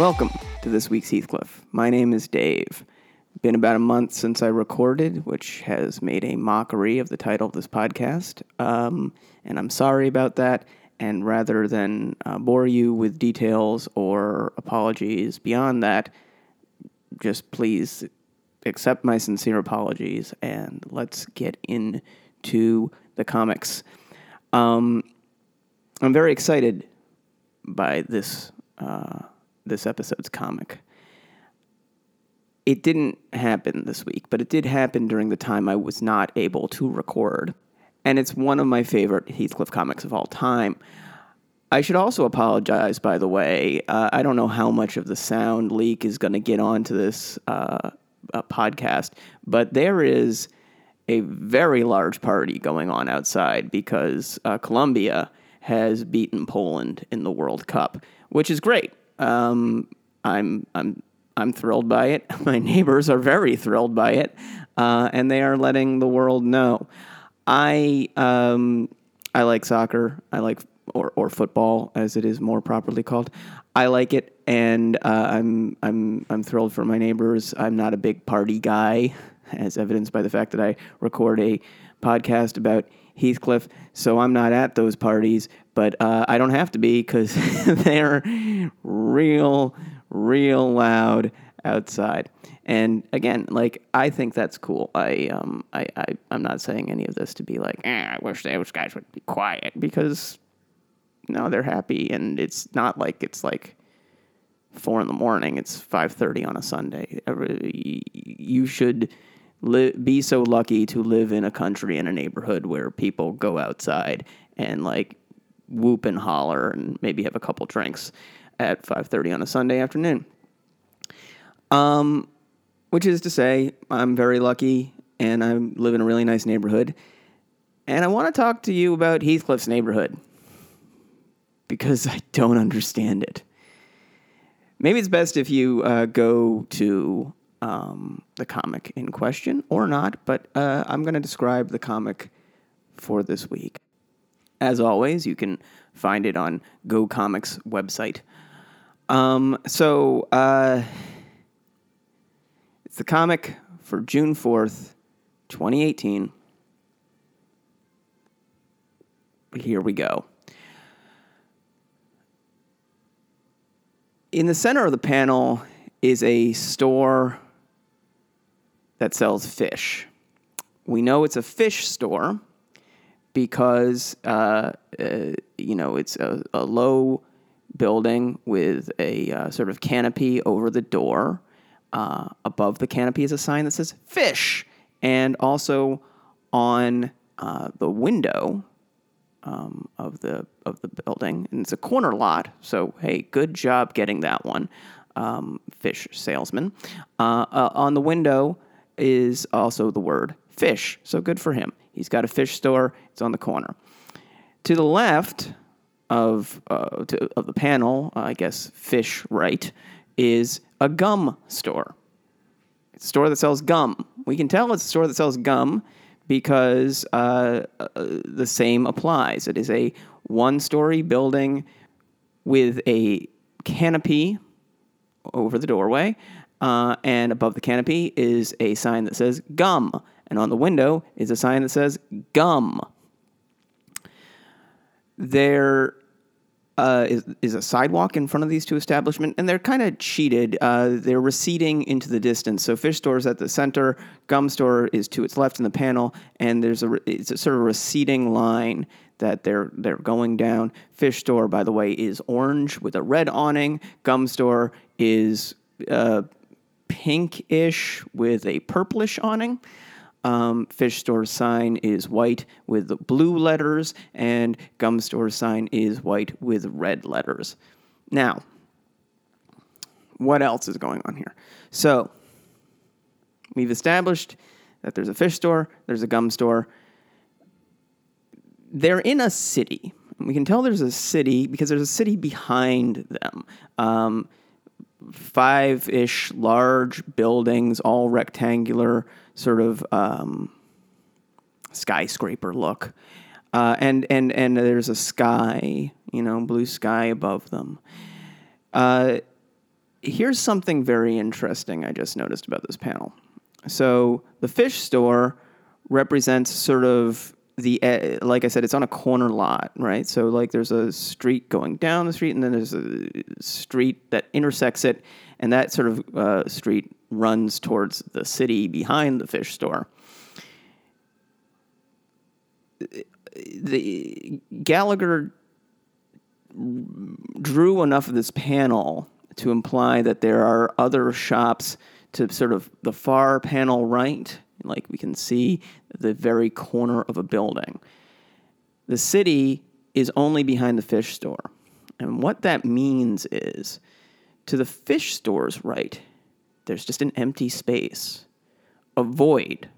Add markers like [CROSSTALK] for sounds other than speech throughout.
Welcome to this week's Heathcliff. My name is Dave. Been about a month since I recorded, which has made a mockery of the title of this podcast. Um, and I'm sorry about that. And rather than uh, bore you with details or apologies beyond that, just please accept my sincere apologies and let's get into the comics. Um, I'm very excited by this uh, this episode's comic. It didn't happen this week, but it did happen during the time I was not able to record. And it's one of my favorite Heathcliff comics of all time. I should also apologize, by the way. Uh, I don't know how much of the sound leak is going to get onto this uh, uh, podcast, but there is a very large party going on outside because uh, Colombia has beaten Poland in the World Cup, which is great. Um, I'm I'm I'm thrilled by it. [LAUGHS] My neighbors are very thrilled by it, uh, and they are letting the world know. I um, I like soccer. I like or or football, as it is more properly called. I like it, and uh, I'm I'm I'm thrilled for my neighbors. I'm not a big party guy, [LAUGHS] as evidenced by the fact that I record a podcast about Heathcliff, so I'm not at those parties, but uh, I don't have to be because [LAUGHS] they're real, real loud outside. And again, like I think that's cool. I um I, I I'm not saying any of this to be like, eh, I wish those guys would be quiet because no, they're happy, and it's not like it's like four in the morning. It's five thirty on a Sunday. You should li- be so lucky to live in a country in a neighborhood where people go outside and like whoop and holler and maybe have a couple drinks at 5:30 on a Sunday afternoon. Um, which is to say, I'm very lucky and I live in a really nice neighborhood. And I want to talk to you about Heathcliff's neighborhood because I don't [LAUGHS] understand it. Maybe it's best if you uh, go to um, the comic in question or not, but uh, I'm going to describe the comic for this week. As always, you can find it on Go Comics website. Um, so uh, it's the comic for June 4th, 2018. Here we go. In the center of the panel is a store that sells fish. We know it's a fish store because uh, uh, you know it's a, a, low building with a uh, sort of canopy over the door. Uh, above the canopy is a sign that says "fish," and also on uh, the window um, of the of the building, and it's a corner lot. So hey, good job getting that one, um, fish salesman. Uh, on the window is also the word fish. So good for him. He's got a fish store, it's on the corner. To the left of, uh, to, of the panel, uh, I guess fish right, is a gum store. It's a store that sells gum. We can tell it's a store that sells gum because uh, uh the same applies. It is a one story building with a canopy over the doorway uh, and above the canopy is a sign that says gum. And on the window is a sign that says gum. There uh, is, is a sidewalk in front of these two establishments, and they're kind of cheated. Uh, they're receding into the distance. So fish store is at the center, gum store is to its left in the panel, and there's a it's a sort of receding line that they're they're going down. Fish store, by the way, is orange with a red awning. Gum store is uh, pinkish with a purplish awning. Um, fish store sign is white with blue letters, and gum store sign is white with red letters. Now, what else is going on here? So, we've established that there's a fish store, there's a gum store. They're in a city. We can tell there's a city because there's a city behind them. Um, five ish large buildings, all rectangular, sort of um, skyscraper look. Uh, and, and, and there's a sky, you know, blue sky above them. Uh, here's something very interesting I just noticed about this panel. So the fish store represents sort of the eh, like I said, it's on a corner lot, right? So like there's a street going down the street, and then there's a street that intersects it, and that sort of uh, street runs towards the city behind the fish store. The Gallagher drew enough of this panel to imply that there are other shops to sort of the far panel right like we can see the very corner of a building. The city is only behind the fish store. And what that means is to the fish store's right, there's just an empty space, a void.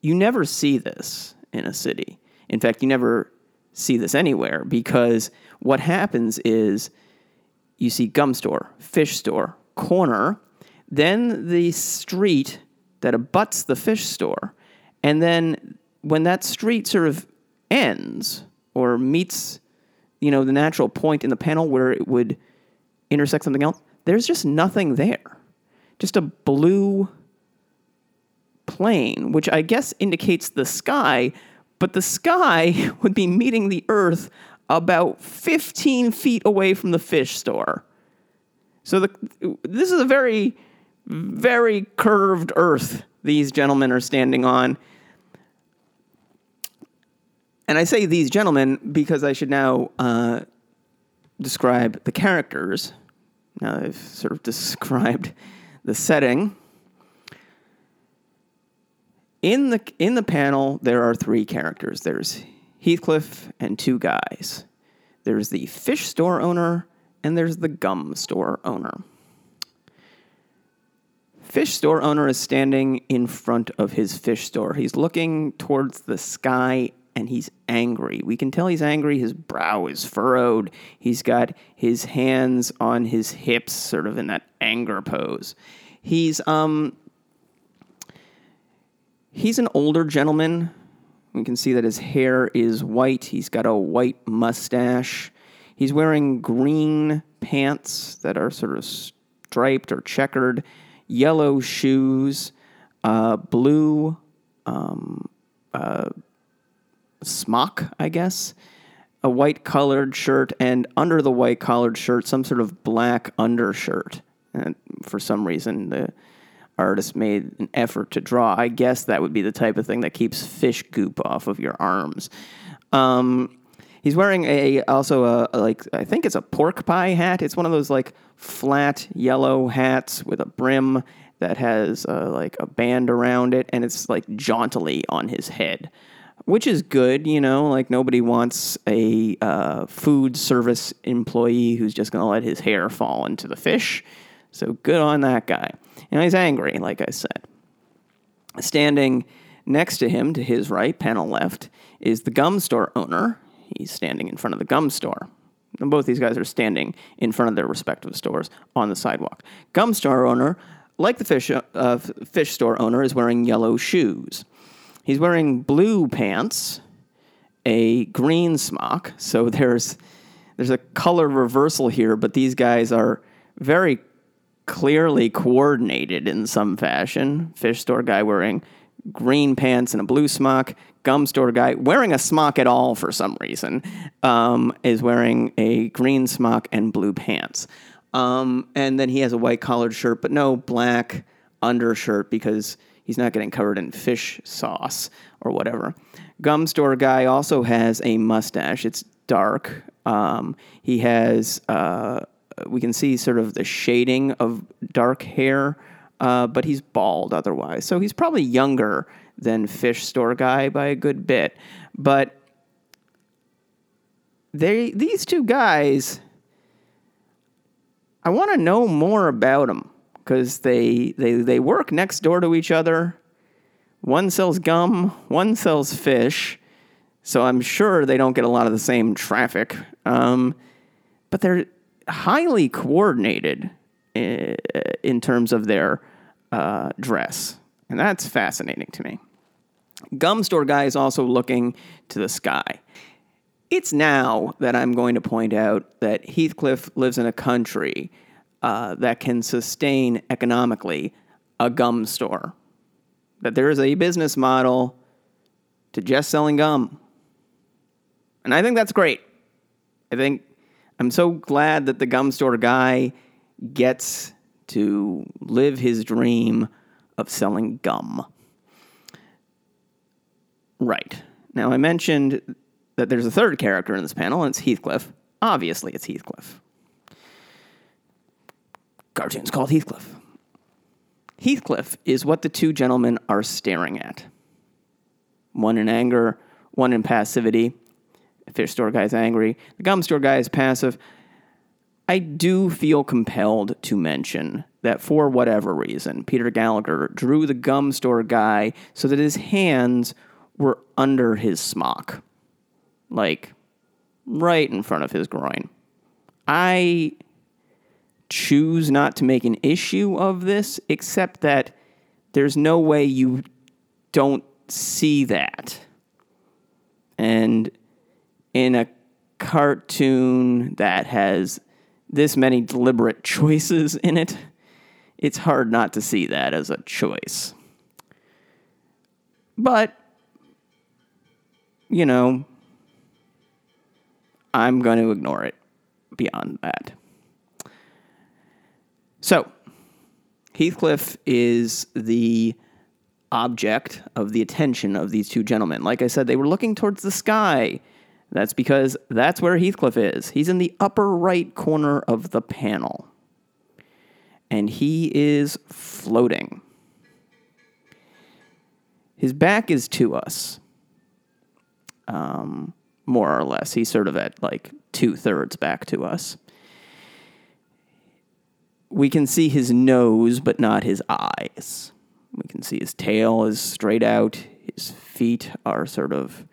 You never see this in a city. In fact, you never see this anywhere because what happens is you see gum store, fish store, corner, then the street that abuts the fish store. And then when that street sort of ends or meets, you know, the natural point in the panel where it would intersect something else, there's just nothing there. Just a blue plane, which I guess indicates the sky, but the sky [LAUGHS] would be meeting the earth about 15 feet away from the fish store. So the, this is a very very curved earth these gentlemen are standing on. And I say these gentlemen because I should now uh, describe the characters. Now I've sort of [LAUGHS] described the setting. In the in the panel, there are three characters. There's Heathcliff and two guys. There's the fish store owner and there's the gum store owner fish store owner is standing in front of his fish store. He's looking towards the sky and he's angry. We can tell he's angry. His brow is furrowed. He's got his hands on his hips, sort of in that anger pose. He's um he's an older gentleman. We can see that his hair is white. He's got a white mustache. He's wearing green pants that are sort of striped or checkered yellow shoes, uh, blue um, uh, smock, I guess, a white collared shirt, and under the white collared shirt, some sort of black undershirt. And for some reason, the artist made an effort to draw. I guess that would be the type of thing that keeps fish goop off of your arms. Um, he's wearing a also a, a like I think it's a pork pie hat. It's one of those like flat yellow hats with a brim that has uh, like a band around it, and it's like jauntily on his head, which is good. You know, like nobody wants a uh, food service employee who's just going to let his hair fall into the fish. So good on that guy. And he's angry, like I said. Standing next to him, to his right, panel left, is the gum store owner. He's standing in front of the gum store. And both these guys are standing in front of their respective stores on the sidewalk. Gum store owner, like the fish, uh, fish store owner, is wearing yellow shoes. He's wearing blue pants, a green smock. So [LAUGHS] there's there's a color reversal here, but these guys are very clearly coordinated in some fashion. Fish store guy wearing green pants and a blue smock. Gum store guy wearing a smock at all for some reason um, is wearing a green smock and blue pants. Um, and then he has a white collared shirt, but no black undershirt because he's not getting covered in fish sauce or whatever. Gum store guy also has a mustache. It's dark. Um, he has, uh, we can see sort of the shading of dark hair uh, but he's bald otherwise. So he's probably younger than Fish Store Guy by a good bit. But they these two guys, I want to know more about them because they, they they work next door to each other. One sells gum, one sells fish. So I'm sure they don't get a lot of the same traffic. Um, but they're highly coordinated in, terms of their uh, dress. And that's fascinating to me. Gum store guy is also looking to the sky. It's now that I'm going to point out that Heathcliff lives in a country uh, that can sustain economically a gum store. That there is a business model to just selling gum. And I think that's great. I think I'm so glad that the gum store guy gets to live his dream of selling gum. Right. Now, I mentioned that there's a third character in this panel, and it's Heathcliff. Obviously, it's Heathcliff. Cartoon's called Heathcliff. Heathcliff is what the two gentlemen are staring at. One in anger, one in passivity. The fish store guy's angry. The gum store guy is passive. I do feel compelled to mention that for whatever reason, Peter Gallagher drew the gum store guy so that his hands were under his smock. Like, right in front of his groin. I choose not to make an issue of this, except that there's no way you don't see that. And in a cartoon that has this many deliberate choices in it, it's hard not to see that as a choice. But, you know, I'm going to ignore it beyond that. So, Heathcliff is the object of the attention of these two gentlemen. Like I said, they were looking towards the sky. That's because that's where Heathcliff is. He's in the upper right corner of the panel. And he is floating. His back is to us, um, more or less. He's sort of at like two thirds back to us we can see his nose, but not his eyes. We can see his tail is straight out. His feet are sort of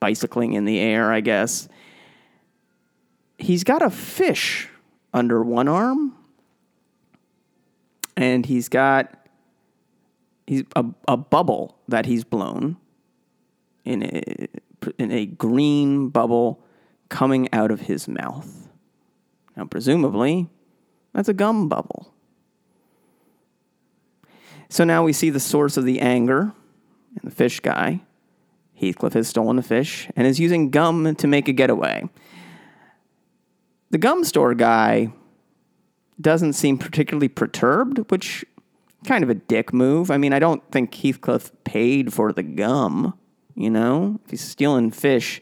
bicycling in the air, I guess. He's got a fish under one arm, and he's got he's a, a bubble that he's blown in a in a green bubble coming out of his mouth. Now, presumably, that's a gum bubble. So now we see the source of the anger in the fish guy. Heathcliff has stolen a fish and is using gum to make a getaway. The gum store guy doesn't seem particularly perturbed, which kind of a dick move. I mean, I don't think Heathcliff paid for the gum, you know? If he's stealing fish,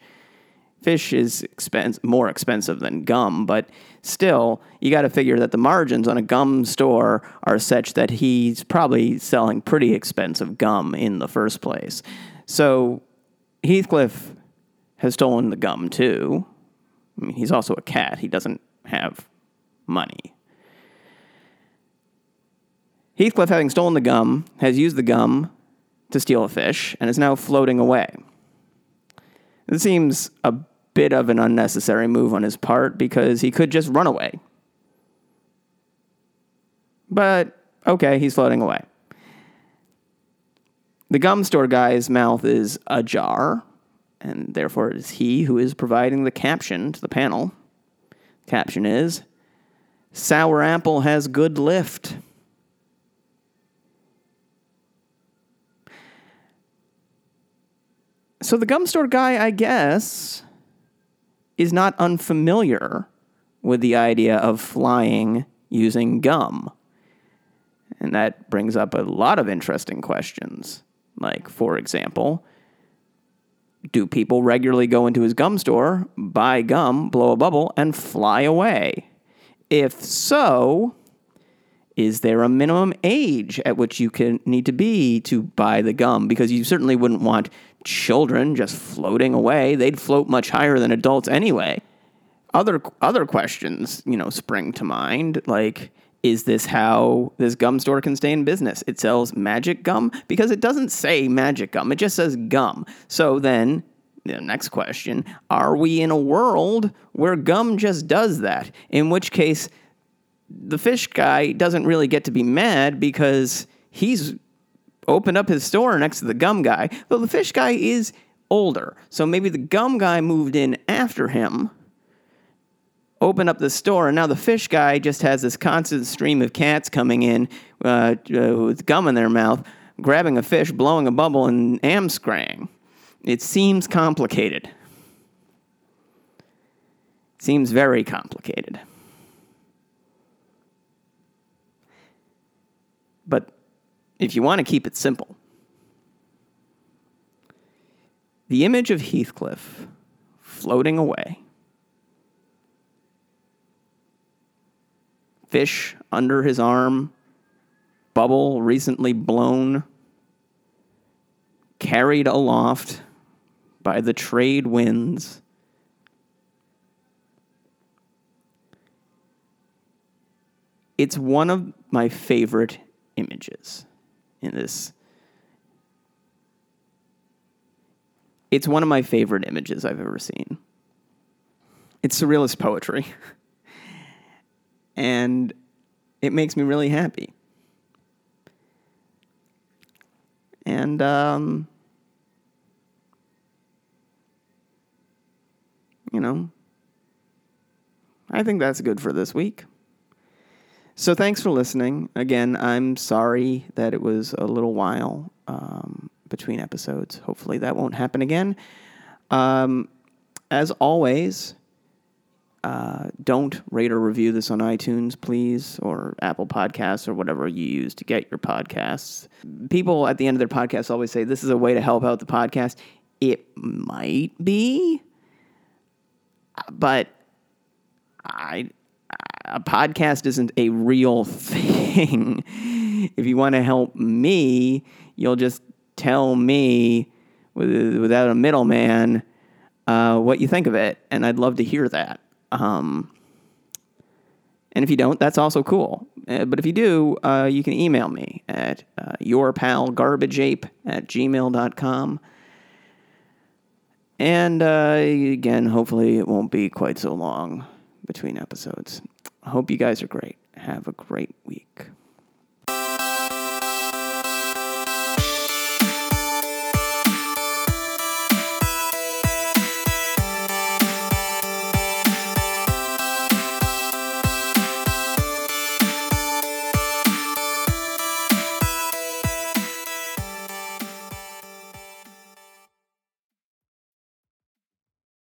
fish is expense, more expensive than gum, but still, you got to figure that the margins on a gum store are such that he's probably selling pretty expensive gum in the first place. So Heathcliff has stolen the gum too. I mean, he's also a cat. He doesn't have money. Heathcliff, having stolen the gum, has used the gum to steal a fish and is now floating away. It seems a bit of an unnecessary move on his part because he could just run away. But okay, he's floating away. The gum store guy's mouth is ajar, and therefore it is he who is providing the caption to the panel. Caption is Sour Apple has good lift. So the gum store guy, I guess, is not unfamiliar with the idea of flying using gum. And that brings up a lot of interesting questions. Like, for example, do people regularly go into his gum store, buy gum, blow a bubble, and fly away? If so, is there a minimum age at which you can need to be to buy the gum? Because you certainly wouldn't want children just floating away. They'd float much higher than adults anyway. Other other questions, you know, spring to mind like is this how this gum store can stay in business? It sells magic gum because it doesn't say magic gum. It just says gum. So then the next question, are we in a world where gum just does that? In which case the fish guy doesn't really get to be mad because he's opened up his store next to the gum guy. Though the fish guy is older, so maybe the gum guy moved in after him. Open up the store, and now the fish guy just has this constant stream of cats coming in uh, uh, with gum in their mouth, grabbing a fish, blowing a bubble, and amscrang. It seems complicated. Seems very complicated. But if you want to keep it simple, the image of Heathcliff floating away, fish under his arm, bubble recently blown, carried aloft by the trade winds. It's one of my favorite images in this. It's one of my favorite images I've ever seen. It's surrealist poetry. [LAUGHS] and it makes me really happy. And um, you know, I think that's good for this week. So thanks for listening. Again, I'm sorry that it was a little while um, between episodes. Hopefully that won't happen again. Um, as always, uh, don't rate or review this on iTunes, please, or Apple Podcasts, or whatever you use to get your podcasts. People at the end of their podcasts always say this is a way to help out the podcast. It might be, but I a podcast isn't a real [LAUGHS] thing. if you want to help me, you'll just tell me without a middleman uh, what you think of it, and I'd love to hear that. Um, and if you don't, that's also cool. Uh, but if you do, uh, you can email me at uh, yourpalgarbageape at gmail.com. And uh, again, hopefully it won't be quite so long between episodes. I hope you guys are great. Have a great week.